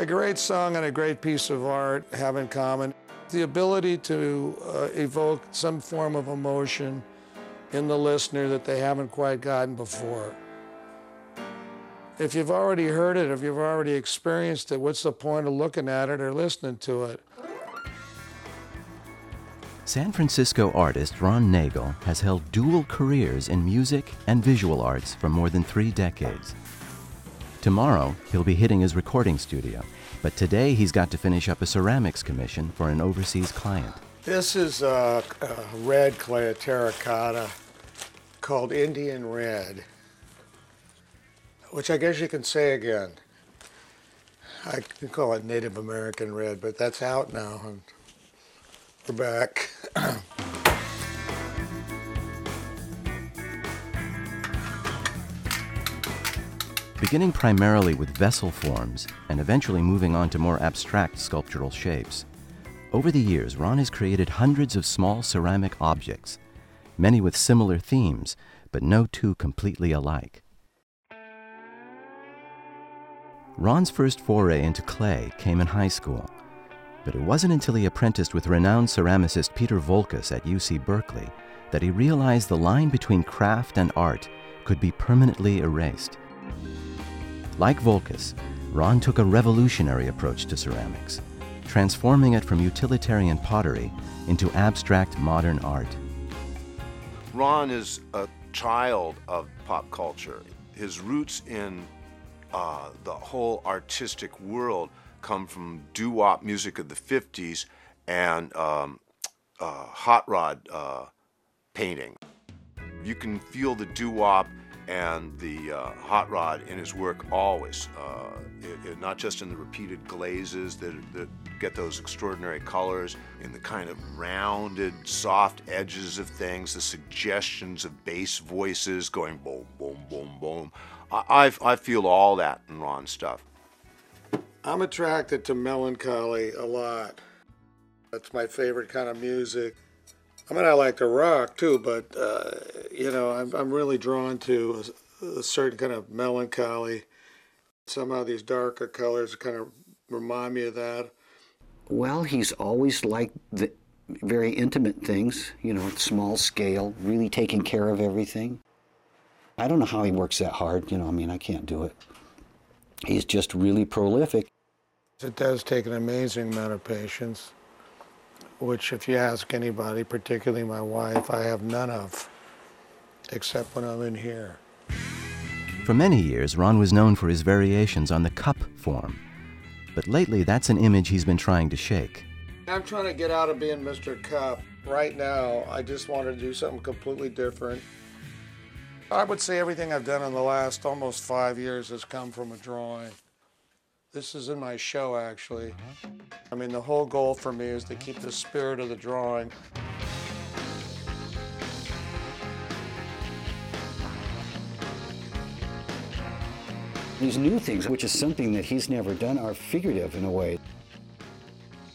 A great song and a great piece of art have in common the ability to uh, evoke some form of emotion in the listener that they haven't quite gotten before. If you've already heard it, if you've already experienced it, what's the point of looking at it or listening to it? San Francisco artist Ron Nagle has held dual careers in music and visual arts for more than three decades. Tomorrow, he'll be hitting his recording studio, but today he's got to finish up a ceramics commission for an overseas client. This is a, a red clay, a terracotta, called Indian Red, which I guess you can say again. I can call it Native American Red, but that's out now, and we're back. Beginning primarily with vessel forms and eventually moving on to more abstract sculptural shapes, over the years Ron has created hundreds of small ceramic objects, many with similar themes, but no two completely alike. Ron's first foray into clay came in high school but it wasn't until he apprenticed with renowned ceramicist Peter Voulkos at UC Berkeley that he realized the line between craft and art could be permanently erased. Like Voulkos, Ron took a revolutionary approach to ceramics, transforming it from utilitarian pottery into abstract modern art. Ron is a child of pop culture. His roots in uh, the whole artistic world come from doo wop music of the 50s and um, uh, hot rod uh, painting. You can feel the doo wop and the uh, hot rod in his work always, uh, it, it, not just in the repeated glazes that, that get those extraordinary colors, in the kind of rounded, soft edges of things, the suggestions of bass voices going boom, boom, boom, boom. I, I, I feel all that in Ron's stuff. I'm attracted to melancholy a lot. That's my favorite kind of music. I mean, I like to rock too, but uh, you know, I'm I'm really drawn to a, a, certain kind of melancholy. Somehow these darker colors kind of remind me of that. Well, he's always liked the very intimate things, you know, small scale, really taking care of everything. I don't know how he works that hard, you know, I mean, I can't do it he's just really prolific. It does take an amazing amount of patience, which, if you ask anybody, particularly my wife, I have none of, except when I'm in here. For many years, Ron was known for his variations on the cup form. But lately, that's an image he's been trying to shake. I'm trying to get out of being Mr. Cup. Right now, I just want to do something completely different. I would say everything I've done in the last almost five years has come from a drawing. This is in my show, actually. I mean, the whole goal for me is to keep the spirit of the drawing. These new things, which is something that he's never done, are figurative in a way.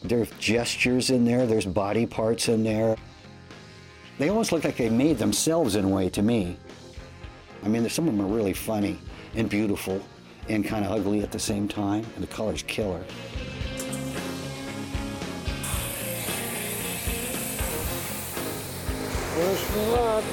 There's gestures in there, there's body parts in there. They almost look like they made themselves in a way to me. I mean, some of them are really funny and beautiful and kind of ugly at the same time, and the color's killer. Wish me luck.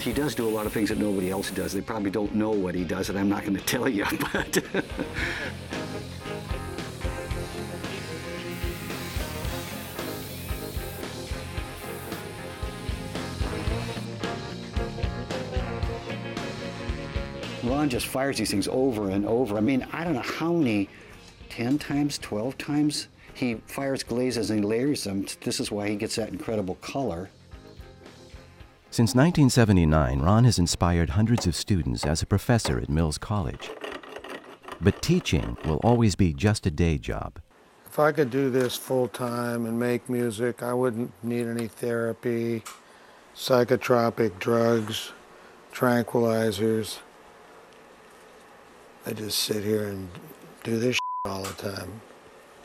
He does do a lot of things that nobody else does. They probably don't know what he does, and I'm not going to tell you, but Ron just fires these things over and over. I mean, I don't know how many, 10 times, 12 times, he fires glazes and he layers them. This is why he gets that incredible color. Since 1979, Ron has inspired hundreds of students as a professor at Mills College. But teaching will always be just a day job. If I could do this full time and make music, I wouldn't need any therapy, psychotropic drugs, tranquilizers. I just sit here and do this all the time,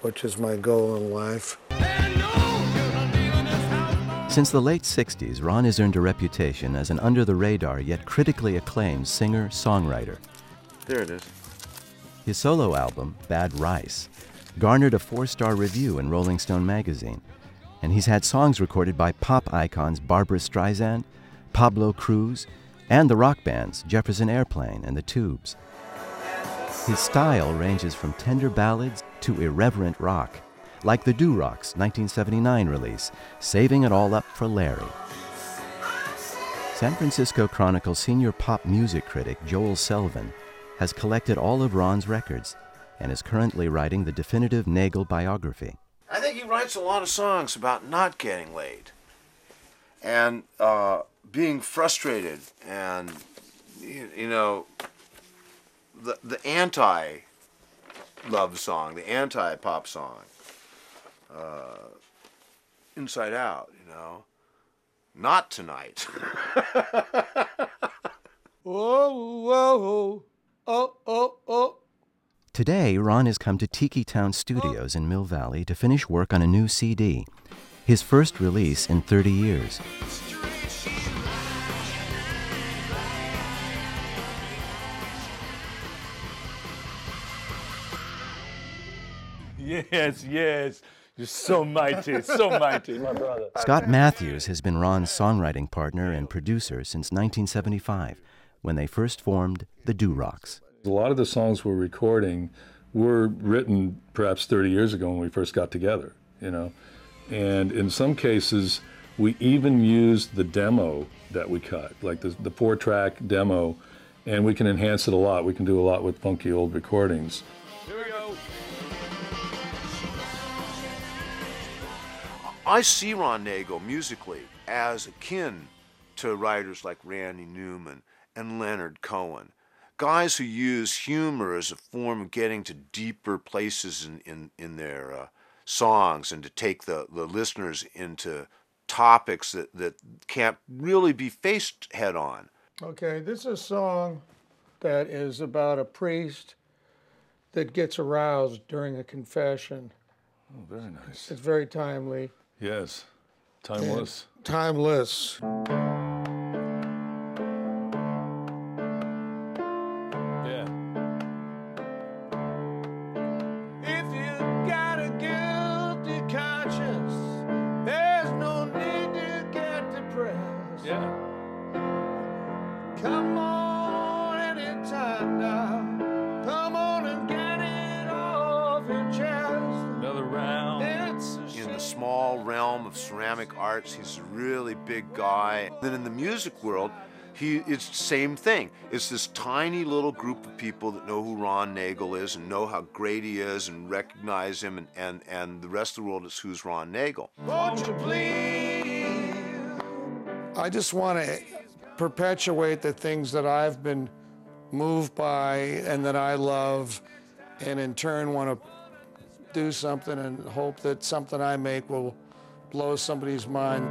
which is my goal in life. Since the late 60s, Ron has earned a reputation as an under the radar yet critically acclaimed singer songwriter. There it is. His solo album, Bad Rice, garnered a four star review in Rolling Stone magazine, and he's had songs recorded by pop icons Barbra Streisand, Pablo Cruise, and the rock bands Jefferson Airplane and the Tubes. His style ranges from tender ballads to irreverent rock, like the Durocs' 1979 release, Saving It All Up for Larry. San Francisco Chronicle senior pop music critic Joel Selvin has collected all of Ron's records and is currently writing the definitive Nagle biography. I think he writes a lot of songs about not getting laid and uh, being frustrated and, you, you know, the, the anti love song, the anti pop song, uh, Inside Out, you know, not tonight. Whoa, whoa, oh, oh, oh. Today, Ron has come to Tiki Town Studios in Mill Valley to finish work on a new CD, his first release in 30 years. Yes, yes. You're so mighty, so mighty, my brother. Scott Mathews has been Ron's songwriting partner and producer since 1975, when they first formed the Durocs. A lot of the songs we're recording were written perhaps 30 years ago when we first got together, you know. And in some cases, we even used the demo that we cut, like the, the four track demo, and we can enhance it a lot. We can do a lot with funky old recordings. I see Ron Nagle musically as akin to writers like Randy Newman and Leonard Cohen, guys who use humor as a form of getting to deeper places in, in, in their uh, songs and to take the, the listeners into topics that, that can't really be faced head on. Okay, this is a song that is about a priest that gets aroused during a confession. Oh, very nice. It's very timely. Yes. Timeless. Timeless. Arts, he's a really big guy. Then in the music world, he it's the same thing. It's this tiny little group of people that know who Ron Nagle is and know how great he is and recognize him, and, and, and the rest of the world is who's Ron Nagle. Won't you please? I just want to perpetuate the things that I've been moved by and that I love, and in turn want to do something and hope that something I make will blow somebody's mind.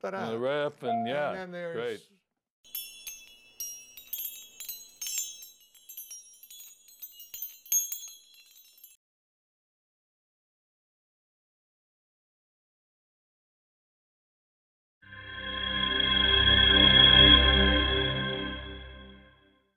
Ta-da. Another rep, and yeah, And then there's great.